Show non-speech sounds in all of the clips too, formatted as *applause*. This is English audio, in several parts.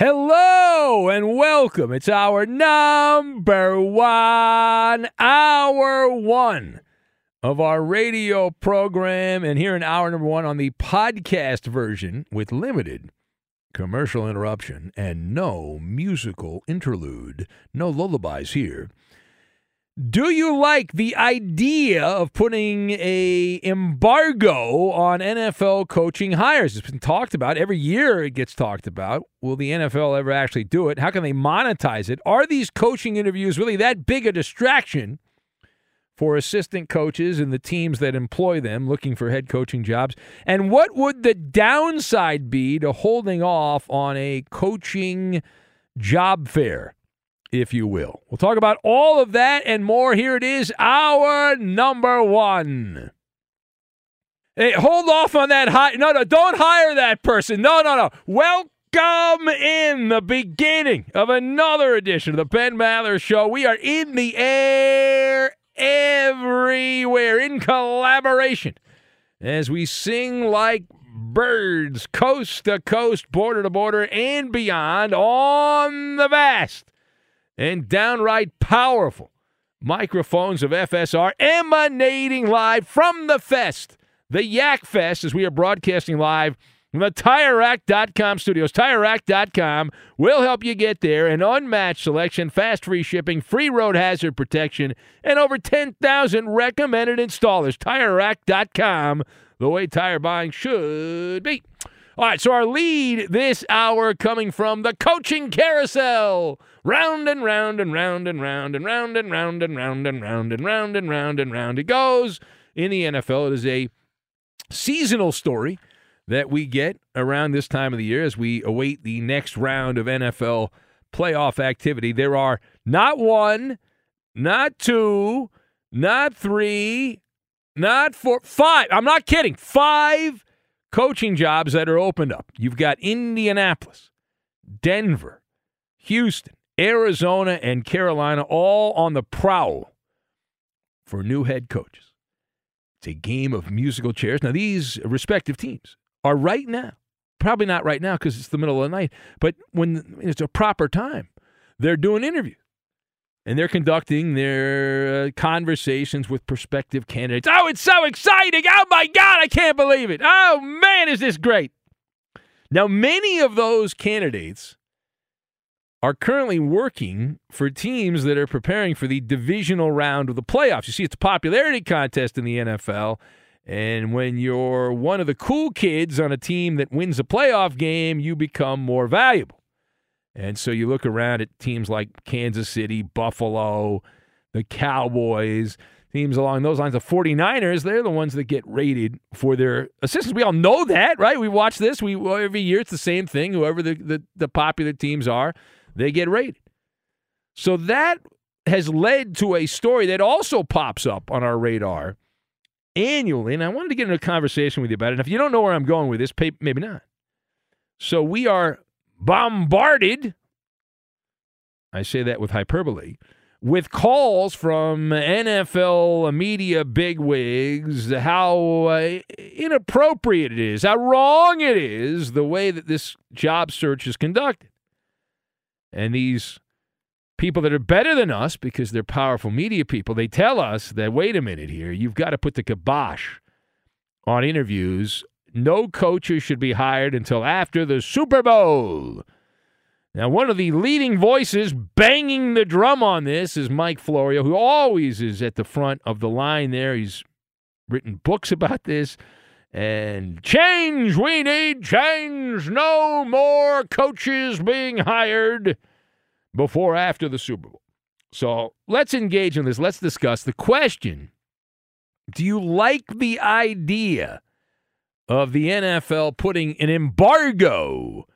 Hello and welcome. It's hour number one, hour one of our radio program. And here in hour number one on the podcast version with limited commercial interruption and no musical interlude, no lullabies here. Do you like the idea of putting a embargo on NFL coaching hires? It's been talked about every year. It gets talked about. Will the NFL ever actually do it? How can they monetize it? Are these coaching interviews really that big a distraction for assistant coaches and the teams that employ them looking for head coaching jobs? And what would the downside be to holding off on a coaching job fair? If you will. We'll talk about all of that and more. Here it is, hour number one. Hey, hold off on that hire. No, no, don't hire that person. No, no, no. Welcome in the beginning of another edition of the Ben Maller Show. We are in the air everywhere in collaboration as we sing like birds coast to coast, border to border, and beyond on the vast and downright powerful microphones of FSR emanating live from the Fest, the Yak Fest, as we are broadcasting live from the TireRack.com studios. TireRack.com will help you get there. An unmatched selection, fast free shipping, free road hazard protection, and over 10,000 recommended installers. TireRack.com, the way tire buying should be. All right, so our lead this hour coming from the coaching carousel. Round and round and round and round and round and round and round and round and round and round and round it goes in the NFL. It is a seasonal story that we get around this time of the year as we await the next round of NFL playoff activity. There are not one, not two, not three, not four, five. I'm not kidding. Five coaching jobs that are opened up. You've got Indianapolis, Denver, Houston, Arizona, and Carolina all on the prowl for new head coaches. It's a game of musical chairs. Now, these respective teams are right now, probably not right now because it's the middle of the night, but when it's a proper time, they're doing interviews and they're conducting their uh, conversations with prospective candidates. Oh, it's so exciting! Oh my God, I can't believe it! Oh man, is this great! Now, many of those candidates are currently working for teams that are preparing for the divisional round of the playoffs. You see, it's a popularity contest in the NFL. And when you're one of the cool kids on a team that wins a playoff game, you become more valuable. And so you look around at teams like Kansas City, Buffalo, the Cowboys, teams along those lines. The 49ers, they're the ones that get rated for their assistants. We all know that, right? We watch this. We every year it's the same thing. Whoever the, the, the popular teams are, they get rated. So that has led to a story that also pops up on our radar annually. And I wanted to get into a conversation with you about it. And if you don't know where I'm going with this, maybe not. So we are bombarded, I say that with hyperbole, with calls from NFL media bigwigs how uh, inappropriate it is, how wrong it is, the way that this job search is conducted. And these people that are better than us because they're powerful media people, they tell us that, wait a minute here, you've got to put the kibosh on interviews. No coaches should be hired until after the Super Bowl. Now, one of the leading voices banging the drum on this is Mike Florio, who always is at the front of the line there. He's written books about this. And change, we need change. No more coaches being hired before after the Super Bowl. So let's engage in this. Let's discuss the question Do you like the idea of the NFL putting an embargo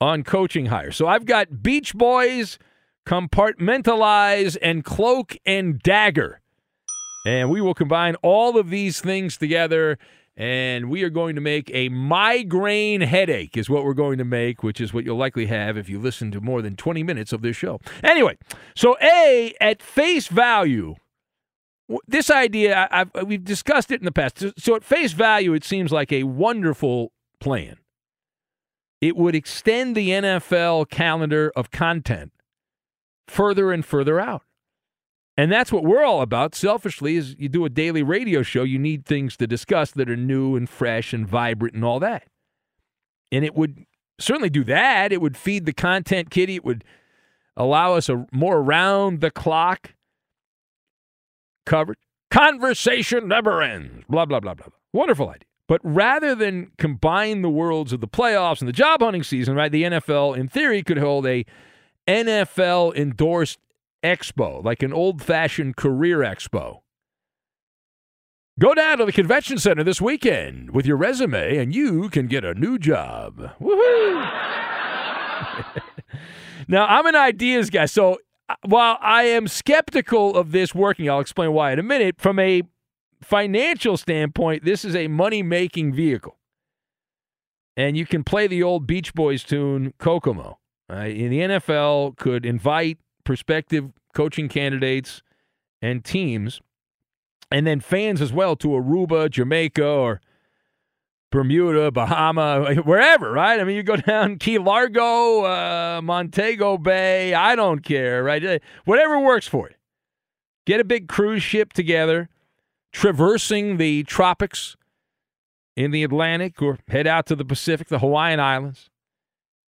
on coaching hires? So I've got Beach Boys, compartmentalize, and cloak and dagger. And we will combine all of these things together and we are going to make a migraine headache, is what we're going to make, which is what you'll likely have if you listen to more than 20 minutes of this show. Anyway, so A, at face value, this idea, I've, we've discussed it in the past. So at face value, it seems like a wonderful plan. It would extend the NFL calendar of content further and further out. And that's what we're all about. Selfishly, is you do a daily radio show, you need things to discuss that are new and fresh and vibrant and all that. And it would certainly do that. It would feed the content kitty. It would allow us a more round the clock coverage. Conversation never ends. Blah, blah, blah, blah. Wonderful idea. But rather than combine the worlds of the playoffs and the job hunting season, right, the NFL, in theory, could hold a NFL endorsed expo, like an old fashioned career expo. Go down to the convention center this weekend with your resume and you can get a new job. Woohoo! *laughs* now, I'm an ideas guy, so uh, while I am skeptical of this working, I'll explain why in a minute. From a financial standpoint, this is a money making vehicle. And you can play the old Beach Boys tune, Kokomo. In the NFL, could invite prospective coaching candidates and teams, and then fans as well to Aruba, Jamaica, or Bermuda, Bahama, *laughs* wherever, right? I mean, you go *laughs* down Key Largo, uh, Montego Bay, I don't care, right? Uh, whatever works for you. Get a big cruise ship together, traversing the tropics in the Atlantic, or head out to the Pacific, the Hawaiian Islands.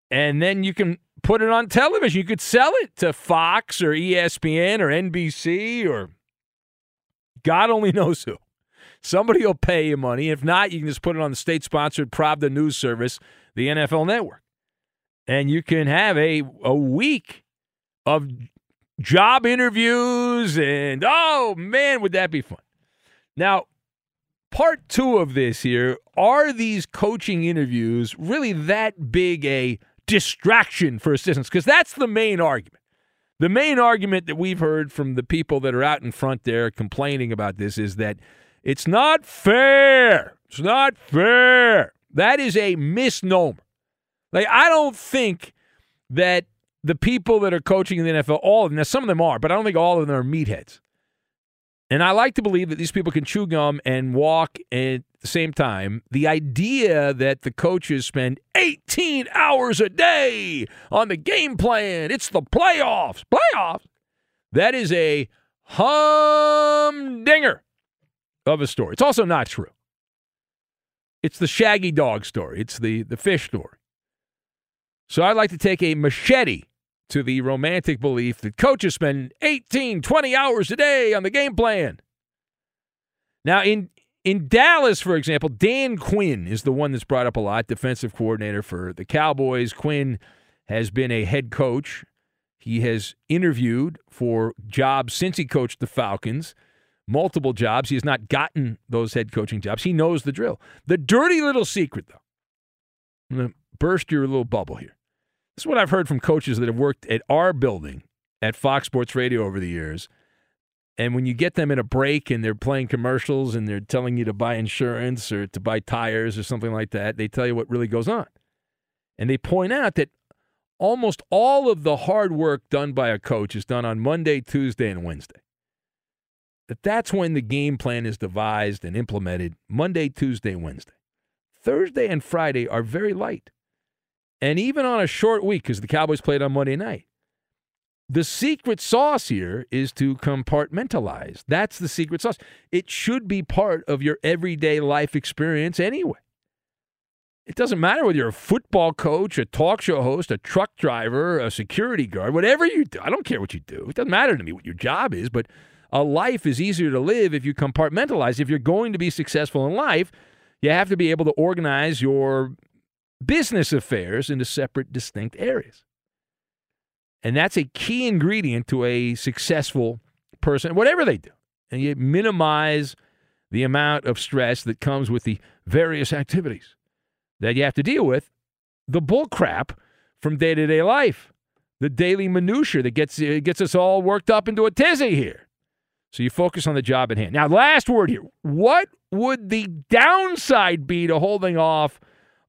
And then you can put it on television. You could sell it to Fox or ESPN or NBC or God only knows who. Somebody will pay you money. If not, you can just put it on the state sponsored Pravda news service, the NFL network. And you can have a, a week of job interviews and oh man, would that be fun. Now, part two of this here are these coaching interviews really that big a distraction for assistants because that's the main argument. The main argument that we've heard from the people that are out in front there complaining about this is that it's not fair. It's not fair. That is a misnomer. Like, I don't think that the people that are coaching in the NFL, all of them, now some of them are, but I don't think all of them are meatheads. And I like to believe that these people can chew gum and walk at the same time. The idea that the coaches spend 18 hours a day on the game plan, it's the playoffs, playoffs, that is a humdinger of a story. It's also not true. It's the shaggy dog story, it's the, the fish story. So I'd like to take a machete to the romantic belief that coaches spend 18, 20 hours a day on the game plan. Now, in in Dallas, for example, Dan Quinn is the one that's brought up a lot, defensive coordinator for the Cowboys. Quinn has been a head coach. He has interviewed for jobs since he coached the Falcons, multiple jobs. He has not gotten those head coaching jobs. He knows the drill. The dirty little secret, though, I'm going to burst your little bubble here. This is what I've heard from coaches that have worked at our building at Fox Sports Radio over the years. And when you get them in a break and they're playing commercials and they're telling you to buy insurance or to buy tires or something like that, they tell you what really goes on. And they point out that almost all of the hard work done by a coach is done on Monday, Tuesday, and Wednesday. That that's when the game plan is devised and implemented Monday, Tuesday, Wednesday. Thursday and Friday are very light. And even on a short week, because the Cowboys played on Monday night, the secret sauce here is to compartmentalize. That's the secret sauce. It should be part of your everyday life experience anyway. It doesn't matter whether you're a football coach, a talk show host, a truck driver, a security guard, whatever you do. I don't care what you do. It doesn't matter to me what your job is, but a life is easier to live if you compartmentalize. If you're going to be successful in life, you have to be able to organize your business affairs into separate, distinct areas. And that's a key ingredient to a successful person, whatever they do. And you minimize the amount of stress that comes with the various activities that you have to deal with, the bull crap from day to day life, the daily minutia that gets uh, gets us all worked up into a tizzy here. So you focus on the job at hand. Now, last word here: what would the downside be to holding off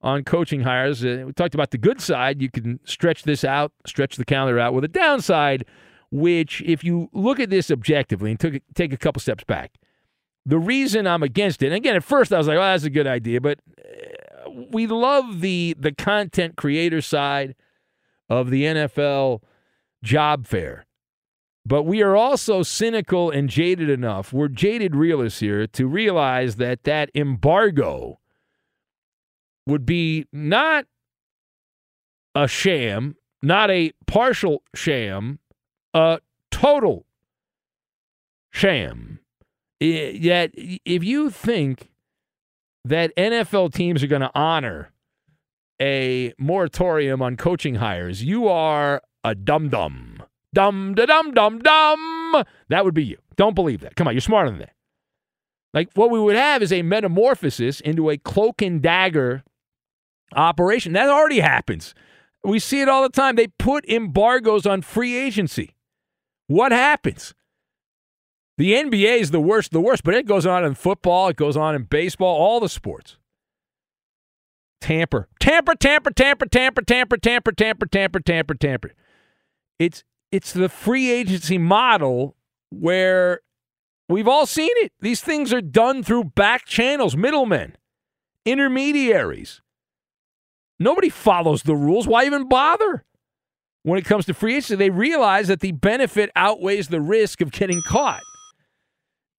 on coaching hires? Uh, we talked about the good side. You can stretch this out, stretch the calendar out. With a downside, which, if you look at this objectively and took, take a couple steps back, the reason I'm against it, again, at first I was like, "Oh, that's a good idea," but we love the the content creator side of the NFL job fair. But we are also cynical and jaded enough. We're jaded realists here to realize that that embargo would be not a sham, not a partial sham, a total sham. Yet, if you think that NFL teams are going to honor a moratorium on coaching hires, you are a dum dum. Dum da dum dum dum. That would be you. Don't believe that. Come on, you're smarter than that. Like what we would have is a metamorphosis into a cloak and dagger operation. That already happens. We see it all the time. They put embargoes on free agency. What happens? The NBA is the worst, the worst, but it goes on in football, it goes on in baseball, all the sports. Tamper, tamper, tamper, tamper, tamper, tamper, tamper, tamper, tamper, tamper, tamper. It's it's the free agency model where we've all seen it. These things are done through back channels, middlemen, intermediaries. Nobody follows the rules. Why even bother? When it comes to free agency, they realize that the benefit outweighs the risk of getting caught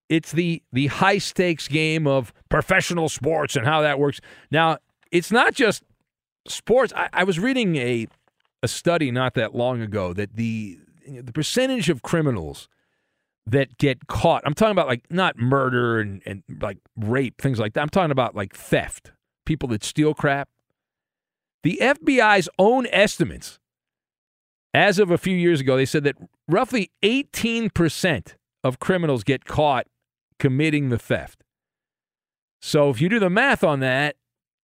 it's the the high stakes game of professional sports and how that works. Now, it's not just sports. I, I was reading a a study not that long ago that the the percentage of criminals that get caught. I'm talking about like not murder and, and like rape, things like that. I'm talking about like theft, people that steal crap. The FBI's own estimates, as of a few years ago, they said that roughly 18% of criminals get caught committing the theft. So if you do the math on that,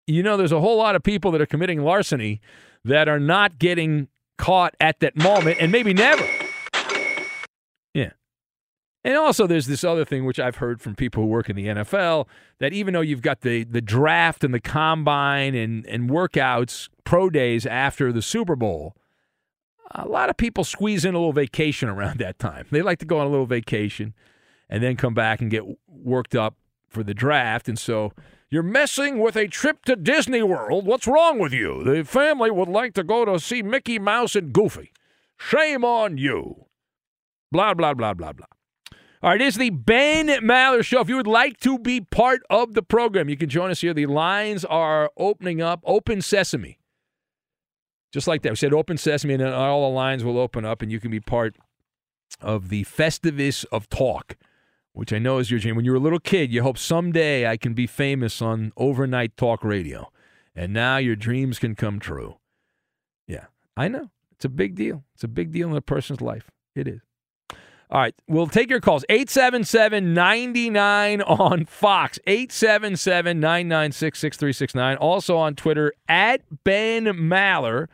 you know there's a whole lot of people that are committing larceny that are not getting caught at that moment and maybe never. And also there's this other thing which I've heard from people who work in the NFL that even though you've got the the draft and the combine and and workouts pro days after the Super Bowl, a lot of people squeeze in a little vacation *laughs* around that time. They like to go on a little vacation and then come back and get worked up for the draft. And so you're messing with a trip to Disney World. What's wrong with you? The family would like to go to see Mickey Mouse and Goofy. Shame on you. Blah, blah, blah, blah, blah. All right, it is the Ben Maller Show. If you would like to be part of the program, you can join us here. The lines are opening up. Open sesame. Just like that. We said open sesame, and then all the lines will open up, and you can be part of the Festivus of Talk which I know is your dream. When you were a little kid, you hope someday I can be famous on overnight talk radio. And now your dreams can come true. Yeah. I know. It's a big deal. It's a big deal in a person's life. It is. All right, we'll take your calls. 877 99 on Fox. 877 996 6369. Also on Twitter, at Ben Maller.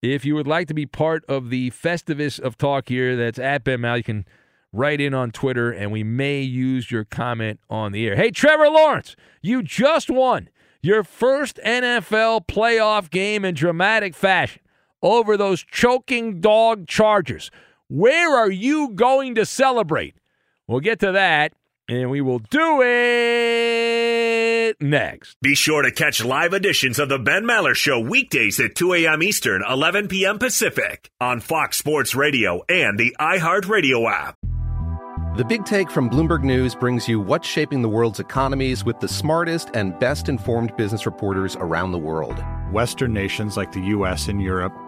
If you would like to be part of the Festivus of talk here, that's at Ben Maller. You can write in on Twitter, and we may use your comment on the air. Hey, Trevor Lawrence, you just won your first NFL playoff game in dramatic fashion over those choking dog Chargers. Where are you going to celebrate? We'll get to that, and we will do it next. Be sure to catch live editions of The Ben Maller Show weekdays at 2 a.m. Eastern, 11 p.m. Pacific on Fox Sports Radio and the iHeartRadio app. The Big Take from Bloomberg News brings you what's shaping the world's economies with the smartest and best informed business reporters around the world. Western nations like the U.S. and Europe.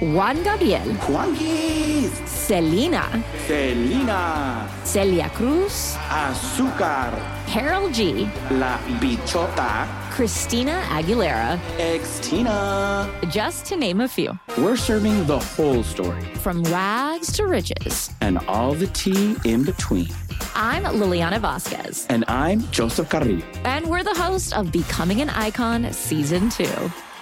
Juan Gabriel. Juanquis. Selena. Selena. Celia Cruz. Azúcar. Karol G. La Bichota. Christina Aguilera. Xtina. Just to name a few. We're serving the whole story. From rags to riches. And all the tea in between. I'm Liliana Vasquez. And I'm Joseph Carrillo. And we're the host of Becoming an Icon Season 2.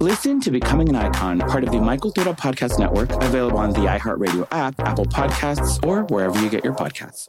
Listen to Becoming an Icon, part of the My Cultura Podcast Network, available on the iHeartRadio app, Apple Podcasts, or wherever you get your podcasts.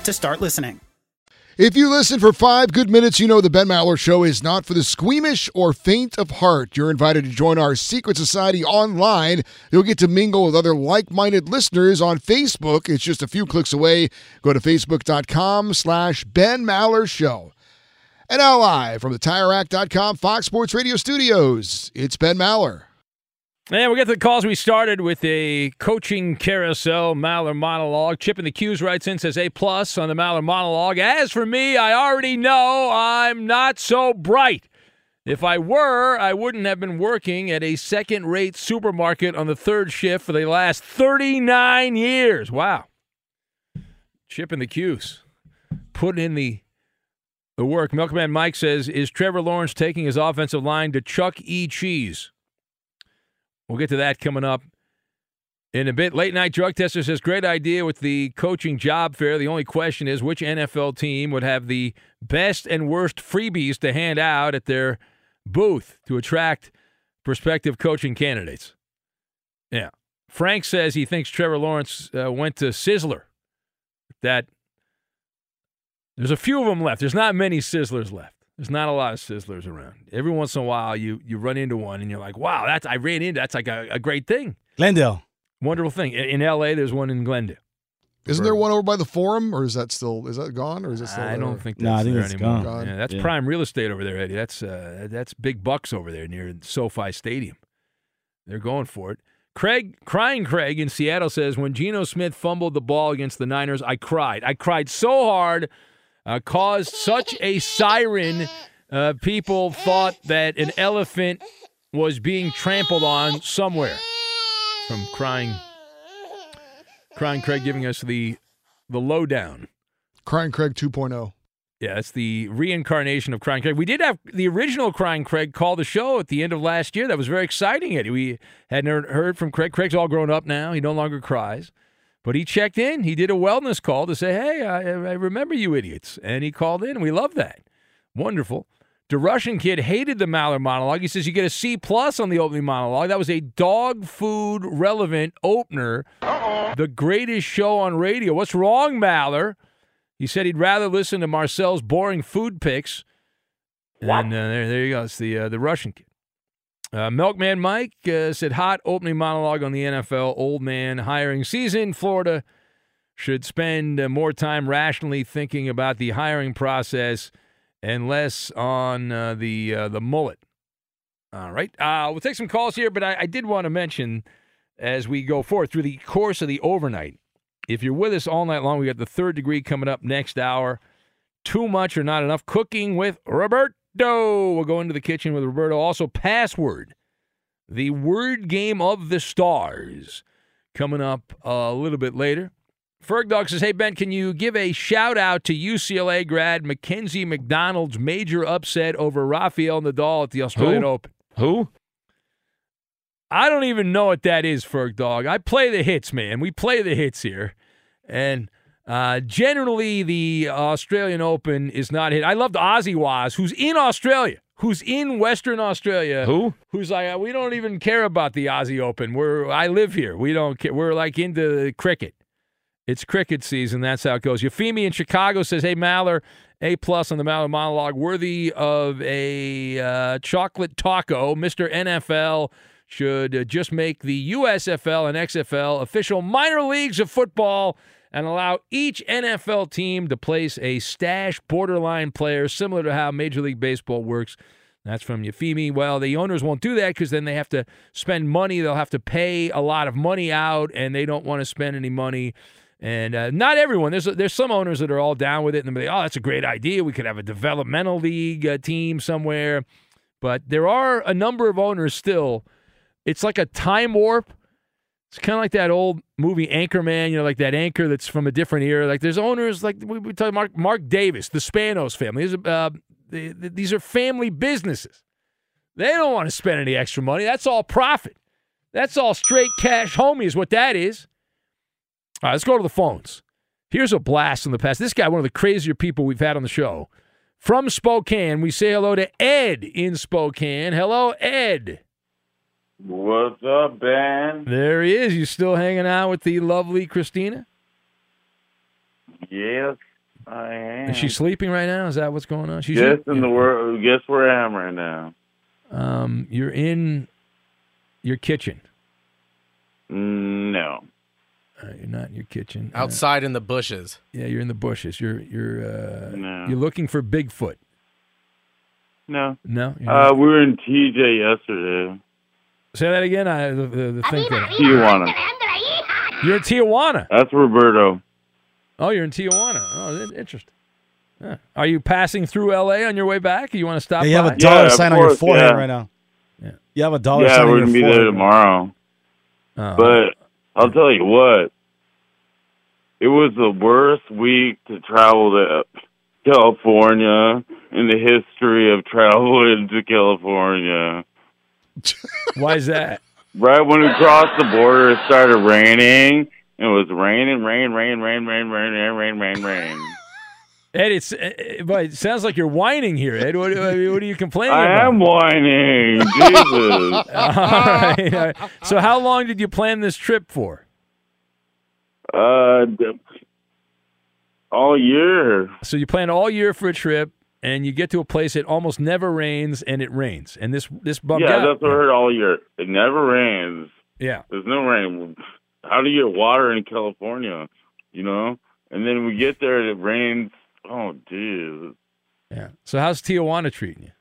to start listening. If you listen for five good minutes, you know the Ben Maller Show is not for the squeamish or faint of heart. You're invited to join our secret society online. You'll get to mingle with other like-minded listeners on Facebook. It's just a few clicks away. Go to facebook.com slash Ben Maller Show. And now live from the TireRack.com Fox Sports Radio studios, it's Ben Maller. And we'll get to the calls. We started with a coaching carousel Maller monologue. Chip in the Q's writes in, says A plus on the Maller monologue. As for me, I already know I'm not so bright. If I were, I wouldn't have been working at a second rate supermarket on the third shift for the last 39 years. Wow. Chipping the cues, putting in the the work. Milkman Mike says, Is Trevor Lawrence taking his offensive line to Chuck E. Cheese? We'll get to that coming up in a bit. Late night drug tester says, Great idea with the coaching job fair. The only question is which NFL team would have the best and worst freebies to hand out at their booth to attract prospective coaching candidates. Yeah. Frank says he thinks Trevor Lawrence uh, went to Sizzler. That there's a few of them left. There's not many Sizzlers left. There's not a lot of Sizzlers around. Every once in a while, you you run into one and you're like, wow, that's I ran into. That's like a, a great thing. Glendale. Wonderful thing. In, in L.A., there's one in Glendale. Isn't there one over by the Forum, or is that still is that gone, or is it still? I there? don't think that's No, I think there it's anymore. gone. Yeah, that's Yeah. prime real estate over there, Eddie. That's uh, that's big bucks over there near SoFi Stadium. They're going for it. Craig, crying Craig in Seattle says, when Geno Smith fumbled the ball against the Niners, I cried. I cried so hard, uh, caused such a siren. Uh, people thought that an elephant was being trampled on somewhere. From crying, crying Craig giving us the the lowdown. Crying Craig oh. 2.0. Yeah, it's the reincarnation of Crying Craig. We did have the original Crying Craig call the show at the end of last year. That was very exciting. Eddie. We hadn't heard- heard from Craig. Craig's all grown up now. He no longer cries. But he checked in. He did a wellness call to say, hey, I, I remember you idiots. And he called in. We love that. Wonderful. The Russian kid hated the Maller monologue. He says you get a C plus on the opening monologue. That was a dog food relevant opener. The greatest show on radio. What's wrong, Maller? He said he'd rather listen to Marcel's boring food picks. And uh, there, there you go. It's the uh, the Russian kid. Uh, Milkman Mike uh, said hot opening monologue on the NFL old man hiring season. Florio should spend uh, more time rationally thinking about the hiring process and less on uh, the uh, the mullet. All right, uh, we'll take some calls here, but I, I did want to mention as we go forward through the course of the overnight. If you're with us all night long, we got the third degree coming up next hour. Too much or not enough cooking with Roberto. We'll go into the kitchen with Roberto. Also, password, the word game of the stars, coming up uh, a little bit later. Ferg Dog says, Hey, Ben, can you give a shout out to UCLA grad Mackenzie McDonald's major upset over Rafael Nadal at the Australian Who? Open? Who? I don't even know what that is, Ferg Dog. I play the hits, man. We play the hits here. And uh, generally, the Australian Open is not hit. I loved Ozzy Waz, who's in Australia, who's in Western Australia. Who? Who's like, we don't even care about the Aussie Open. We're I live here. We don't care. We're like into cricket. It's cricket season. That's how it goes. Euphemia in Chicago says, "Hey Maller, A plus on the Maller monologue, worthy of a uh, chocolate taco. Mister NFL should uh, just make the USFL and XFL official minor leagues of football." And allow each NFL team to place a stash borderline player, similar to how Major League Baseball works. That's from Euphemia. Well, the owners won't do that because then they have to spend money. They'll have to pay a lot of money out, and they don't want to spend any money. And uh, not everyone. There's there's some owners that are all down with it, and they're like, "Oh, that's a great idea. We could have a developmental league uh, team somewhere." But there are a number of owners still. It's like a time warp. It's kind of like that old movie Anchorman, you know, like that anchor that's from a different era. Like there's owners like we, we talk Mark Mark Davis, the Spanos family. These are, uh, they- these are family businesses. They don't want to spend any extra money. That's all profit. That's all straight cash homie is what that is. All right, let's go to the phones. Here's a blast from the past. This guy, one of the crazier people we've had on the show. From Spokane, we say hello to Ed in Spokane. Hello, Ed. What's up, Ben? There he is. You still hanging out with the lovely Christina? Yes, I am. Is she sleeping right now? Is that what's going on? She's Guess in the world. Guess where I am right now. Um, you're in your kitchen. No. Uh, you're not in your kitchen. Uh, Outside in the bushes. yeah, you're in the bushes. You're you're uh, No. you're looking for Bigfoot. No. No. Uh, we were in TJ yesterday. Say that again. I the, the, the thing. that- Tijuana. You're in Tijuana. That's Roberto. Oh, you're in Tijuana. Oh, interesting. Huh. Are you passing through L.A. on your way back? You want to stop? Yeah, you have by? a dollar Yeah, of sign on your forehead yeah. right now. Yeah. You have a dollar yeah, sign we're on gonna your be there forehead. tomorrow. Oh. But I'll tell you what, it was the worst week to travel to California in the history of traveling to California. *laughs* Why is that? Right when we crossed the border, it started raining. It was raining, rain, rain, rain, rain, rain, rain, rain, rain, rain. Ed, it's uh, uh, but it sounds like you're whining here, Ed. What, what are you complaining I about? am whining. Jesus. *laughs* all right, all right. So, how long did you plan this trip for? Uh, all year. So you plan all year for a trip, and you get to a place it almost never rains, and it rains, and this this bummed yeah, out. that's what I heard all year. It never rains. Yeah. There's no rain. How do you get water in California? You know? And then we get there and it rains. Oh, jeez. Yeah. So how's Tijuana treating you?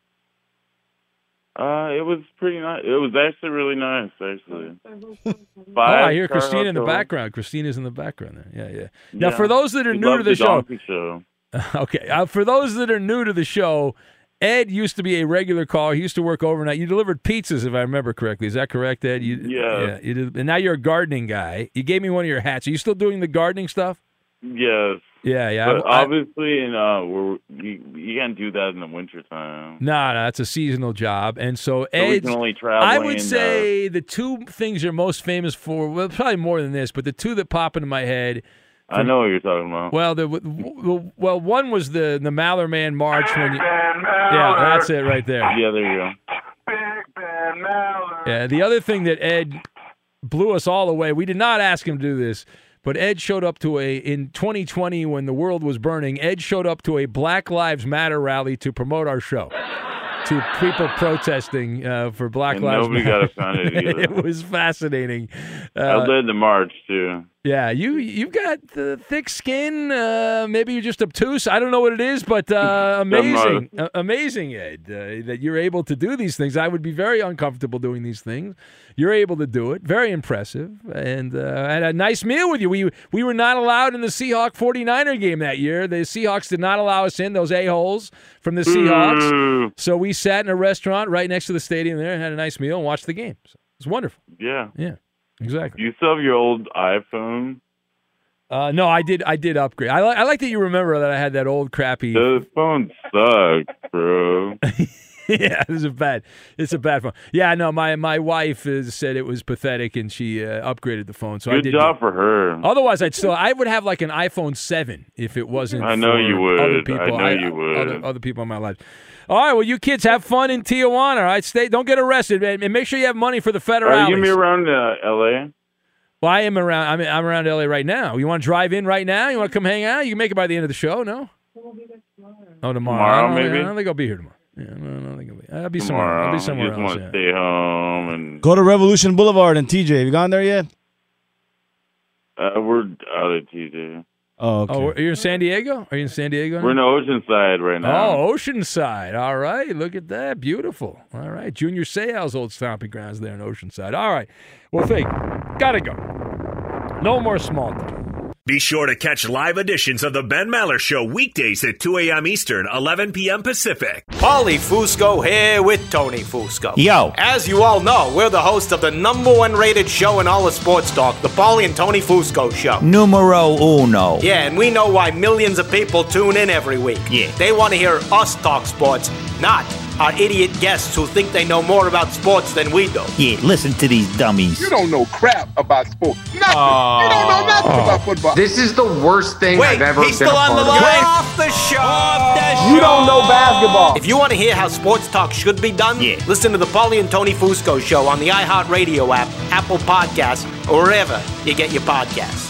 Uh, it was pretty nice. It was actually really nice, actually. oh, I hear Christina in the background. Christina's in the background there. Yeah, yeah. Now, Yeah. for those that are new to the, show, show. *laughs* okay. Uh, for those that are new to the show, Ed used to be a regular caller. He used to work overnight. You delivered pizzas, if I remember correctly. Is that correct, Ed? You, Yeah. You did, and now you're a gardening guy. You gave me one of your hats. Are you still doing the gardening stuff? Yes. Yeah, yeah. But I- I- obviously, in, uh, we're, you, you can't do that in the wintertime. No, no, it's a seasonal job, and so So only travel I would in, say the two things you're most famous for. Well, probably more than this, but the two that pop into my head. I know what you're talking about. Well, the well, one was the the Maller Man March when you. Yeah, that's it right there. Yeah, there you go. Yeah, the other thing that Ed blew us all away. We did not ask him to do this, but Ed showed up to a in 2020 when the world was burning. Ed showed up to a Black Lives Matter rally to promote our show. To people protesting uh, for Black And Lives nobody Matter. got offended *laughs* either. it was fascinating. I Uh, led the march, too. Yeah, you you've got the thick skin. Uh, maybe you're just obtuse. I don't know what it is, but uh, *laughs* amazing, A- amazing, Ed, uh, that you're able to do these things. I would be very uncomfortable doing these things. You're able to do it. Very impressive, and uh, I had a nice meal with you. We we were not allowed in the Seahawk 49er game that year. The Seahawks did not allow us in. Those a holes from the Seahawks. Boo. So we sat in a restaurant right next to the stadium there and had a nice meal and watched the game. So it was wonderful. Yeah. Yeah, exactly. You still have your old iPhone? Uh, no, I did. I did upgrade. I, li- I like that you remember that I had that old crappy. Those phones suck, bro. *laughs* yeah, it's a bad. It's a bad phone. Yeah, no, my my wife is, said it was pathetic, and she uh, upgraded the phone. So I Good did. job for her. Otherwise, I'd still. I would have like an iPhone seven if it wasn't. I know you would. Other I people. know you would. Other, other people in my life. All right. Well, you kids have fun in Tijuana. All right. Stay. Don't get arrested. And make sure you have money for the federal. Are you gonna be around uh, L.A.? Well, I am around. I'm, I'm around LA right now. You want to drive in right now? You want to come hang out? You can make it by the end of the show. No. Oh, tomorrow. Tomorrow, I don't think- maybe? I don't think I'll be here tomorrow. Yeah, I don't think I'll be. I'll be Tomorrow. somewhere. I'll be somewhere you just else. want to yeah. stay home and Go to Revolution Boulevard and TJ. Have you gone there yet? uh, we're out of TJ. Oh, oh, okay. Oh, are you in San Diego? Are you in San Diego? We're in now? Oceanside right now. Oh, Oceanside. All right. Look at that. Beautiful. All right. Junior Seau's old stomping grounds there in Oceanside. All right. Well, think. Gotta go. No more small talk. Be sure to catch live editions of The Ben Maller Show weekdays at 2 a.m. Eastern, 11 p.m. Pacific. Paulie Fusco here with Tony Fusco. Yo. As you all know, we're the host of the number one rated show in all of sports talk, the Paulie and Tony Fusco Show. Numero uno. Yeah, and we know why millions of people tune in every week. Yeah. They want to hear us talk sports, not our idiot guests who think they know more about sports than we do. Yeah, listen to these dummies. You don't know crap about sports. Nothing. you don't know nothing oh. about football. This is the worst thing Wait, I've ever he's been still a on the part of. line. Off the show. Off the show. You don't know basketball. If you want to hear how sports talk should be done, yeah. listen to the Paulie and Tony Fusco show on the iHeartRadio app, Apple Podcasts, or wherever you get your podcasts.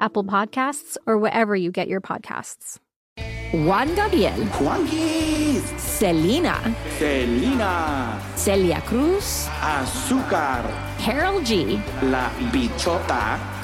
Apple Podcasts, or wherever you get your podcasts. Juan Gabriel. Juanquis. Selena. Selena. Celia Cruz. Azúcar. Karol G. La Bichota.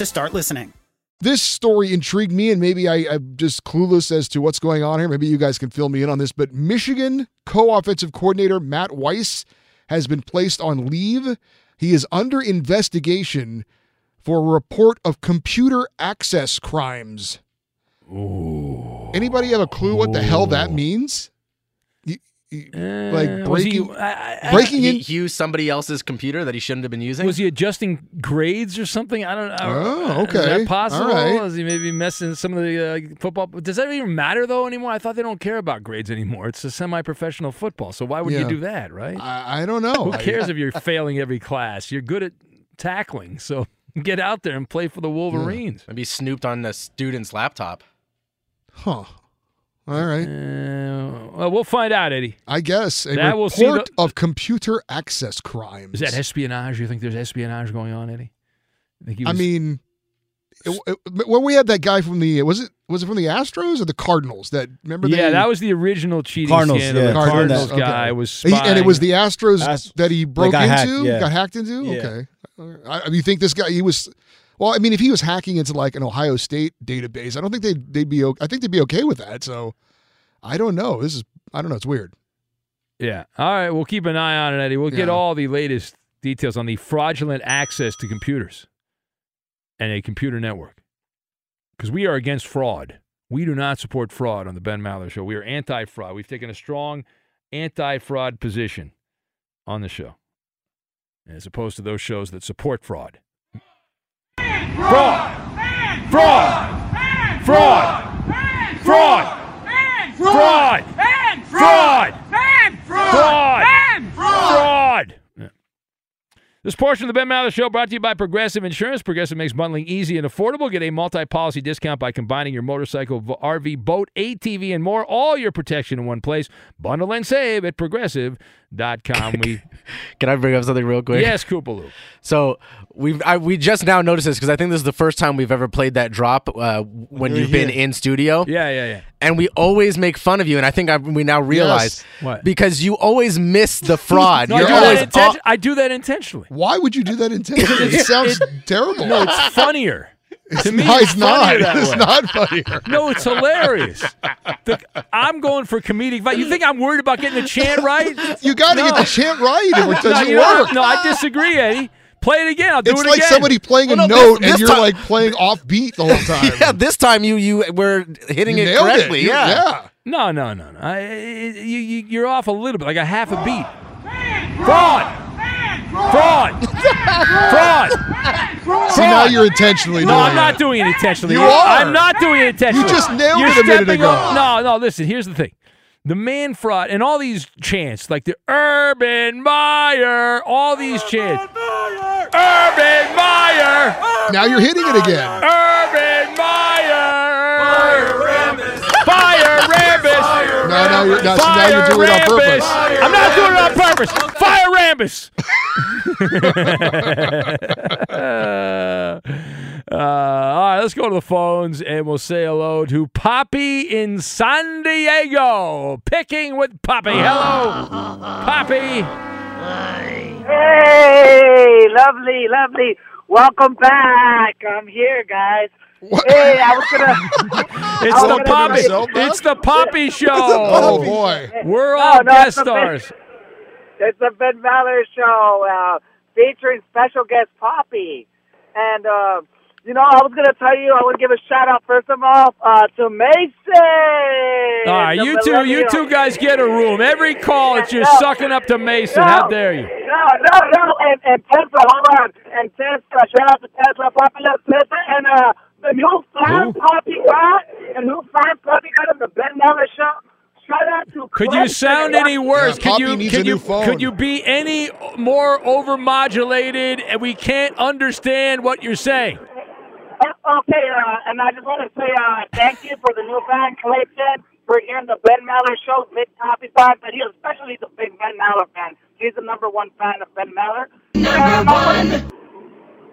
to start listening. This story intrigued me, and maybe I, I'm just clueless as to what's going on here. Maybe you guys can fill me in on this. But Michigan co offensive coordinator Matt Weiss has been placed on leave. He is under investigation for a report of computer access crimes. Ooh. Anybody have a clue what the hell that means? You- like was he- breaking, I- I- breaking in. He used somebody else's computer that he shouldn't have been using. Was he adjusting grades or something? I don't know. Oh, okay. Is that possible? Right. Is he maybe messing some of the uh, football? Does that even matter though anymore? I thought they don't care about grades anymore. It's a semi-professional football, so why would Yeah. you do that, right? I, I don't know. *laughs* Who cares if you're failing every class? You're good at tackling, so *laughs* get out there and play for the Wolverines. Maybe snooped on the student's laptop. Huh. All right. Uh, well, we'll find out, Eddie. I guess a That we'll see report the- of computer access crimes. Is that espionage? You think there's espionage going on, Eddie? You think he I mean, it- it- when we had that guy from the was it was it from the Astros or the Cardinals? That remember? yeah, they, that was the original cheating Cardinals, scandal. yeah, the Cardinals, Cardinals okay. guy was He- and it was the Astros Ast- that he broke got into, hacked, yeah. got hacked into. Yeah. Okay, I, I mean, you think this guy? He was. Well, I mean, if he was hacking into like an Ohio State database, I don't think they'd they'd be. I think they'd be okay with that. So, I don't know. This is. I don't know. It's weird. Yeah. All right. We'll keep an eye on it, Eddie. We'll get Yeah. all the latest details on the fraudulent access to computers and a computer network. Because we are against fraud. We do not support fraud on the Ben Maller Show. We are anti fraud. We've taken a strong anti fraud position on the show, as opposed to those shows that support fraud. Fraud! Fraud! Fraud! Fraud! Fraud! Fraud! Fraud! Fraud! This portion of the Ben Maller Show brought to you by Progressive Insurance. Progressive makes bundling easy and affordable. Get a multi-policy discount by combining your motorcycle, RV, boat, ATV, and more. All your protection in one place. Bundle and save at progressive.com. We *laughs* Can I bring up something real quick? Yes, Koopaloo. So we've I, we just now noticed this because I think this is the first time we've ever played that drop uh, when You're you've been in studio. Yeah, yeah, yeah. And we always make fun of you, and I think I, we now realize What? because you always miss the fraud. No, I, You're do always that inten- I do that intentionally. Why would you do that *laughs* intentionally? It sounds terrible. No, it's funnier. To me, no, it's, it's not. It's way. not funnier. *laughs* No, it's hilarious. The- I'm going for comedic value. You think I'm worried about getting *laughs* the chant right? You got to No. get the chant right, or it doesn't what? work. No, I disagree, Eddie. Play it again. I'll do It's it like again. somebody playing a no, note this- and you're time- like playing off beat the whole time. *laughs* yeah, this time you you were hitting You it nailed it. correctly. Yeah. yeah. No, no, no, no. I, you, you, you're off a little bit, like a half a beat. Fraud! Fraud! Fraud! See, now you're intentionally No, doing I'm not it. doing it intentionally. You are. I'm not doing it intentionally. You just nailed You're it a minute ago. on- no, no, listen, here's the thing. The man fraud and all these chants, like the Urban Meyer, all these chants. Urban Urban Meyer! Now you're hitting it again. Urban Meyer! Fire Rambis! Fire No, no, you're, no, see, now you're doing it on purpose. I'm not doing it on purpose. Fire Rambis. *laughs* uh, all right, let's go to the phones and we'll say hello to Poppy in San Diego. Picking with Poppy. Hello, Poppy. Hey, lovely, lovely. Welcome back. I'm here, guys. Hey, I was gonna. *laughs* It's was the gonna Poppy. tell you- It's the Poppy Show. Oh boy. We're No, all no, guest it's the stars. It's the Ben Maller Show uh, featuring special guest Poppy. And, uh, you know, I was going to tell you, I would give a shout out, first of all, uh, to Mason. All right, you two, you two guys get a room. Every call, it's you're No. sucking up to Mason. No. How dare you? No, no, no. And, and Tesla, hold on. And Tesla, shout out to Tesla, Poppy loves Tesla. And uh, the new fan Who? Poppy got, and new fan Poppy got on the Ben Maller Show. Shout out to Could you sound any worse? Yeah, could you needs could you phone. could you be any more overmodulated? And we can't understand what you're saying. Uh, Okay, uh, and I just want to say uh, thank you for the new fan Clayton for hearing the Ben Maller show, big Poppy fan, but he especially the big Ben Maller fan. He's the number one fan of Ben Maller. Number one.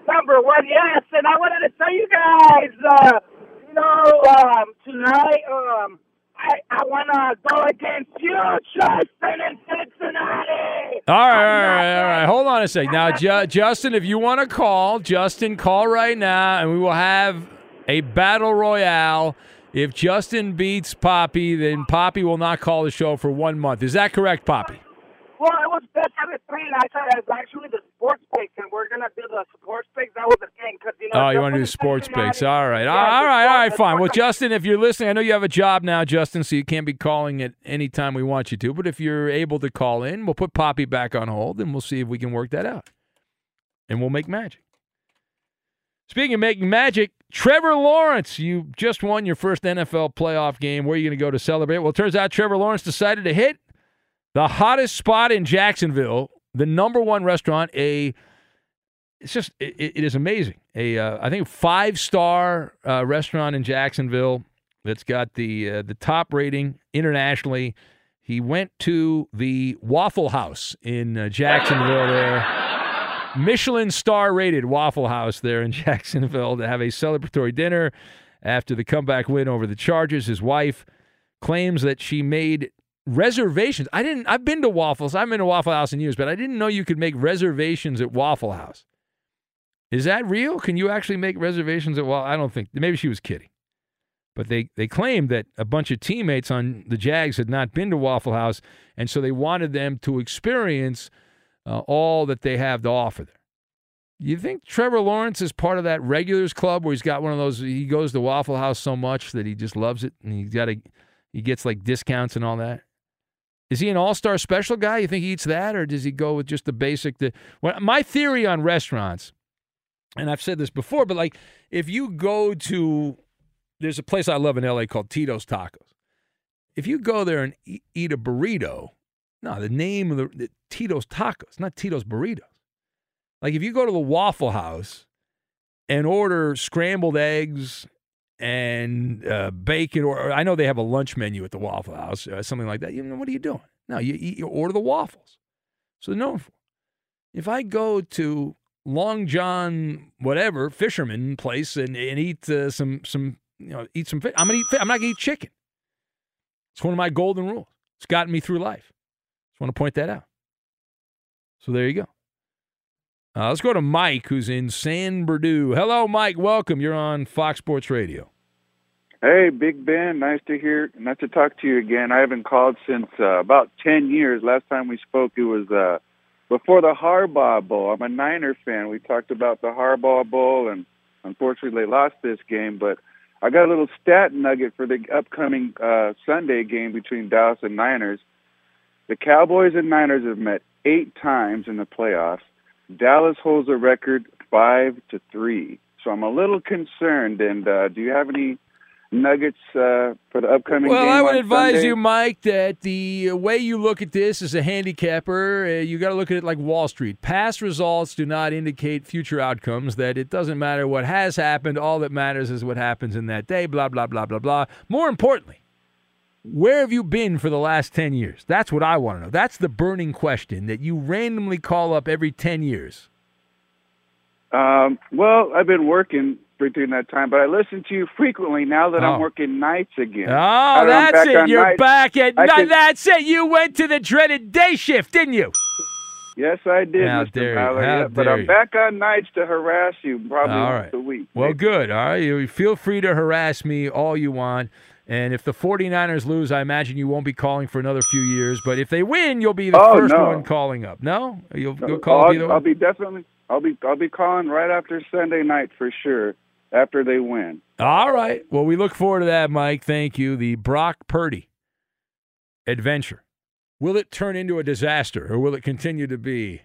Number one, yes. And I wanted to tell you guys, uh, you know, um, tonight, um, I, I want to go against you, Justin in Cincinnati. All right, all right, all right. Hold on a second. Now, Ju- *laughs* Justin, if you want to call, Justin, call right now, and we will have a battle royale. If Justin beats Poppy, then Poppy will not call the show for one month. Is that correct, Poppy? Well, it was best out of three, and I said it was actually the sports picks, and we're gonna do the sports picks. That was the thing, because you know. Oh, you want to do sports picks? All right, yeah, all right, all right, fine. Well, Justin, if you're listening, I know you have a job now, Justin, so you can't be calling at any time we want you to. But if you're able to call in, we'll put Poppy back on hold, and we'll see if we can work that out, and we'll make magic. Speaking of making magic, Trevor Lawrence, you just won your first NFL playoff game. Where are you going to go to celebrate? Well, it turns out Trevor Lawrence decided to hit the hottest spot in Jacksonville, the number one restaurant, a it's just it, it is amazing. A uh, I think five star uh, restaurant in Jacksonville that's got the uh, the top rating internationally. He went to the Waffle House in uh, Jacksonville there. Michelin star rated Waffle House there in *laughs* Jacksonville to have a celebratory dinner after the comeback win over the Chargers. His wife claims that she made reservations. I didn't I've been to Waffles. I've been to Waffle House in years, but I didn't know you could make reservations at Waffle House. Is that real? Can you actually make reservations at Waffle? I don't think. Maybe she was kidding. But they, they claimed that a bunch of teammates on the Jags had not been to Waffle House, and so they wanted them to experience uh, all that they have to offer there. You think Trevor Lawrence is part of that regulars club where he's got one of those? He goes to Waffle House so much that he just loves it, and he's got a, he gets like discounts and all that. Is he an all-star special guy? You think he eats that, or does he go with just the basic? The well, my theory on restaurants, and I've said this before, but like if you go to, there's a place I love in LA called Tito's Tacos. If you go there and eat, eat a burrito, no, the name of the, the Tito's Tacos, not Tito's Burritos. Like if you go to the Waffle House and order scrambled eggs and uh, bacon, or I know they have a lunch menu at the Waffle House, uh, something like that. You know, what are you doing? No, you, eat, you order the waffles. So they're known for. If I go to Long John, whatever fisherman place, and, and eat uh, some some you know eat some fish, I'm gonna eat. I'm not gonna eat chicken. It's one of my golden rules. It's gotten me through life. Just want to point that out. So there you go. Uh, let's go to Mike, who's in San Bernardino. Hello, Mike. Welcome. You're on Fox Sports Radio. Hey, Big Ben. Nice to hear. Nice to talk to you again. I haven't called since uh, about ten years. Last time we spoke, it was uh, before the Harbaugh Bowl. I'm a Niner fan. We talked about the Harbaugh Bowl, and unfortunately, they lost this game. But I got a little stat nugget for the upcoming uh, Sunday game between Dallas and Niners. The Cowboys and Niners have met eight times in the playoffs. Dallas holds a record five to three. So I'm a little concerned. And uh, do you have any nuggets uh, for the upcoming Well? I would advise Sunday? you, Mike, that the way you look at this as a handicapper, uh, you got to look at it like Wall Street. Past results do not indicate future outcomes. That it doesn't matter what has happened. All that matters is what happens in that day. Blah blah blah blah blah. More importantly, where have you been for the last ten years? That's what I want to know. That's the burning question that you randomly call up every ten years. Um, well, I've been working between that time, but I listen to you frequently now that Oh. I'm working nights again. Oh, Now that I'm that's it. You're nights, back at night. can- That's it. You went to the dreaded day shift, didn't you? Yes, I did, How Mr. dare you. How yeah, but I'm back on nights to harass you probably All once right. a week. Well, good. All right. You feel free to harass me all you want. And if the 49ers lose, I imagine you won't be calling for another few years. But if they win, you'll be the Oh, first no. one calling up. No? You'll, you'll I'll, call I'll be definitely. I'll be. I'll be calling right after Sunday night for sure. After they win. All right. Well, we look forward to that, Mike. Thank you. The Brock Purdy adventure. Will it turn into a disaster or will it continue to be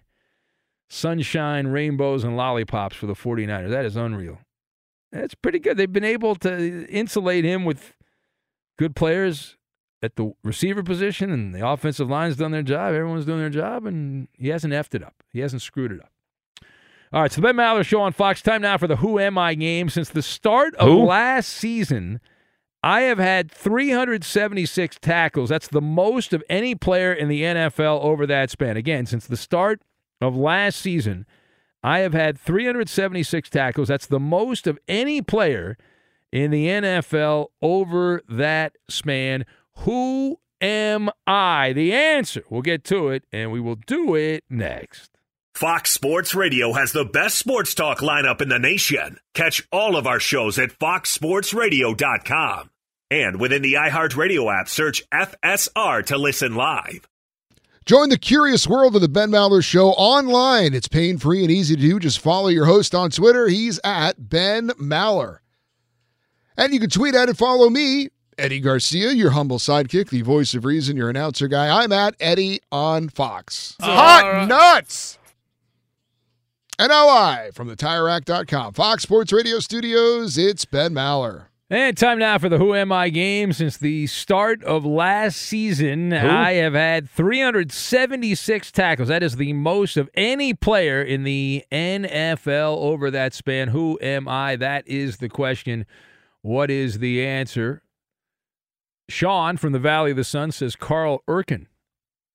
sunshine, rainbows, and lollipops for the 49ers? That is unreal. That's pretty good. They've been able to insulate him with good players at the receiver position, and the offensive line's done their job. Everyone's doing their job, and he hasn't effed it up. He hasn't screwed it up. All right, so Ben Maller Show on Fox. Time now for the Who Am I game. Since the start of Who? last season, I have had 376 tackles. That's the most of any player in the NFL over that span. Again, since the start of last season, I have had 376 tackles. That's the most of any player in the NFL over that span. Who am I? The answer. We'll get to it, and we will do it next. Fox Sports Radio has the best sports talk lineup in the nation. Catch all of our shows at foxsportsradio.com. And within the iHeartRadio app, search FSR to listen live. Join the curious world of the Ben Maller Show online. It's pain free and easy to do. Just follow your host on Twitter. He's at Ben Maller. And you can tweet at and follow me, Eddie Garcia, your humble sidekick, the voice of reason, your announcer guy. I'm at Eddie on Fox. Hot nuts. And now live from the TireRack.com, Fox Sports Radio studios, it's Ben Maller. And time now for the Who Am I game. Since the start of last season, I have had 376 tackles. That is the most of any player in the NFL over that span. Who am I? That is the question. What is the answer? Sean from the Valley of the Sun says Carl Urkin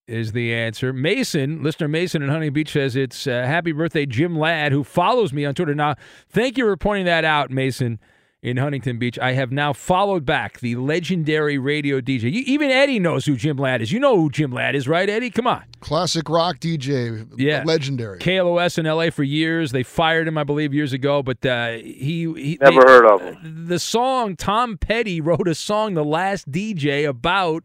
is the answer. Mason, listener Mason in Huntington Beach says it's uh, happy birthday, Jim Ladd, who follows me on Twitter. Now, thank you for pointing that out, Mason in Huntington Beach. I have now followed back the legendary radio DJ. You, even Eddie knows who Jim Ladd is. You know who Jim Ladd is, right, Eddie? Come on. Classic rock DJ, Yeah. legendary. KLOS in LA for years. They fired him, I believe, years ago. But uh, he, he Never they- heard of him. The song Tom Petty wrote a song, "The Last DJ," about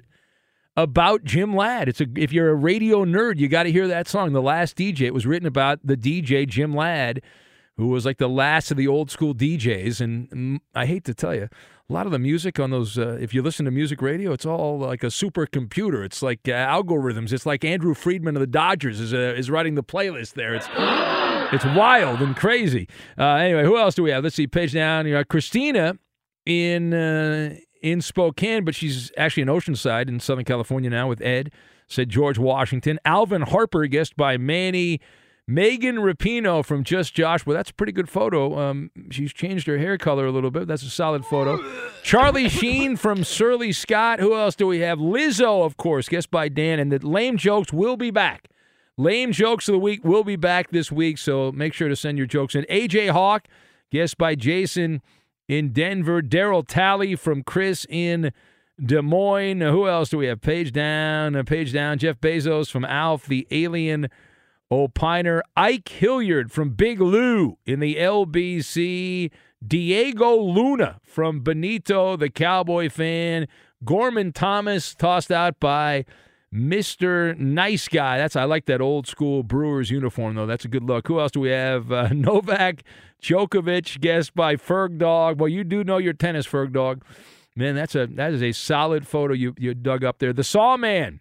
about Jim Ladd. It's a if you're a radio nerd, you got to hear that song, "The Last DJ." It was written about the DJ Jim Ladd, who was like the last of the old school DJs. And I hate to tell you, a lot of the music on those, uh, if you listen to music radio, it's all like a supercomputer. It's like uh, algorithms. It's like Andrew Friedman of the Dodgers is uh, is writing the playlist there. It's *gasps* it's wild and crazy. Uh, anyway, who else do we have? Let's see. Page down. You Christina in uh, in Spokane, but she's actually in Oceanside in Southern California now with Ed. Said George Washington. Alvin Harper, guessed by Manny Megan Rapinoe from Just Josh. Well, that's a pretty good photo. Um, she's changed her hair color a little bit. That's a solid photo. Charlie Sheen from Surly Scott. Who else do we have? Lizzo, of course, guest by Dan. And the lame jokes will be back. Lame jokes of the week will be back this week, so make sure to send your jokes in. AJ Hawk, guest by Jason in Denver. Daryl Talley from Chris in Des Moines. Who else do we have? Page down, uh, page down. Jeff Bezos from Alf, the alien opiner. Ike Hilliard from Big Lou in the LBC. Diego Luna from Benito, the Cowboy fan. Gorman Thomas tossed out by Mr. Nice Guy. That's I like that old school Brewers uniform though. That's a good look. Who else do we have? Uh, *laughs* Novak Djokovic, guest by Ferg Dog. Well, you do know your tennis, Ferg Dog. Man, that's a that is a solid photo you you dug up there. The Sawman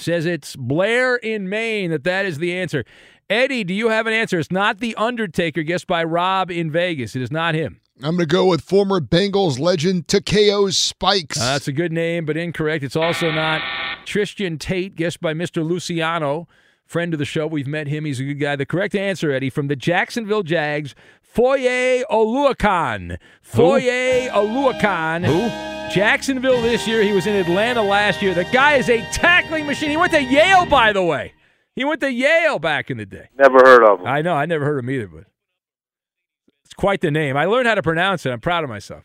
says it's Blair in Maine. That that is the answer. Eddie, do you have an answer? It's not the Undertaker, guest by Rob in Vegas. It is not him. I'm going to go with former Bengals legend Takeo Spikes. Uh, that's a good name, but incorrect. It's also not Tristan Tate, guest by Mr. Luciano, friend of the show. We've met him. He's a good guy. The correct answer, Eddie, from the Jacksonville Jags, Foye Oluokun. Foye Oluokun. Who? Jacksonville this year. He was in Atlanta last year. The guy is a tackling machine. He went to Yale, by the way. He went to Yale back in the day. Never heard of him. I know. I never heard of him either, but it's quite the name. I learned how to pronounce it. I'm proud of myself.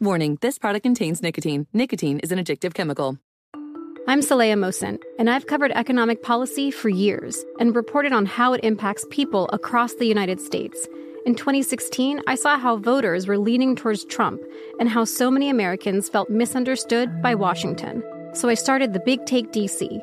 Warning, this product contains nicotine. Nicotine is an addictive chemical. I'm Saleha Mohsin, and I've covered economic policy for years and reported on how it impacts people across the United States. In 2016, I saw how voters were leaning towards Trump and how so many Americans felt misunderstood by Washington. So I started the Big Take DC.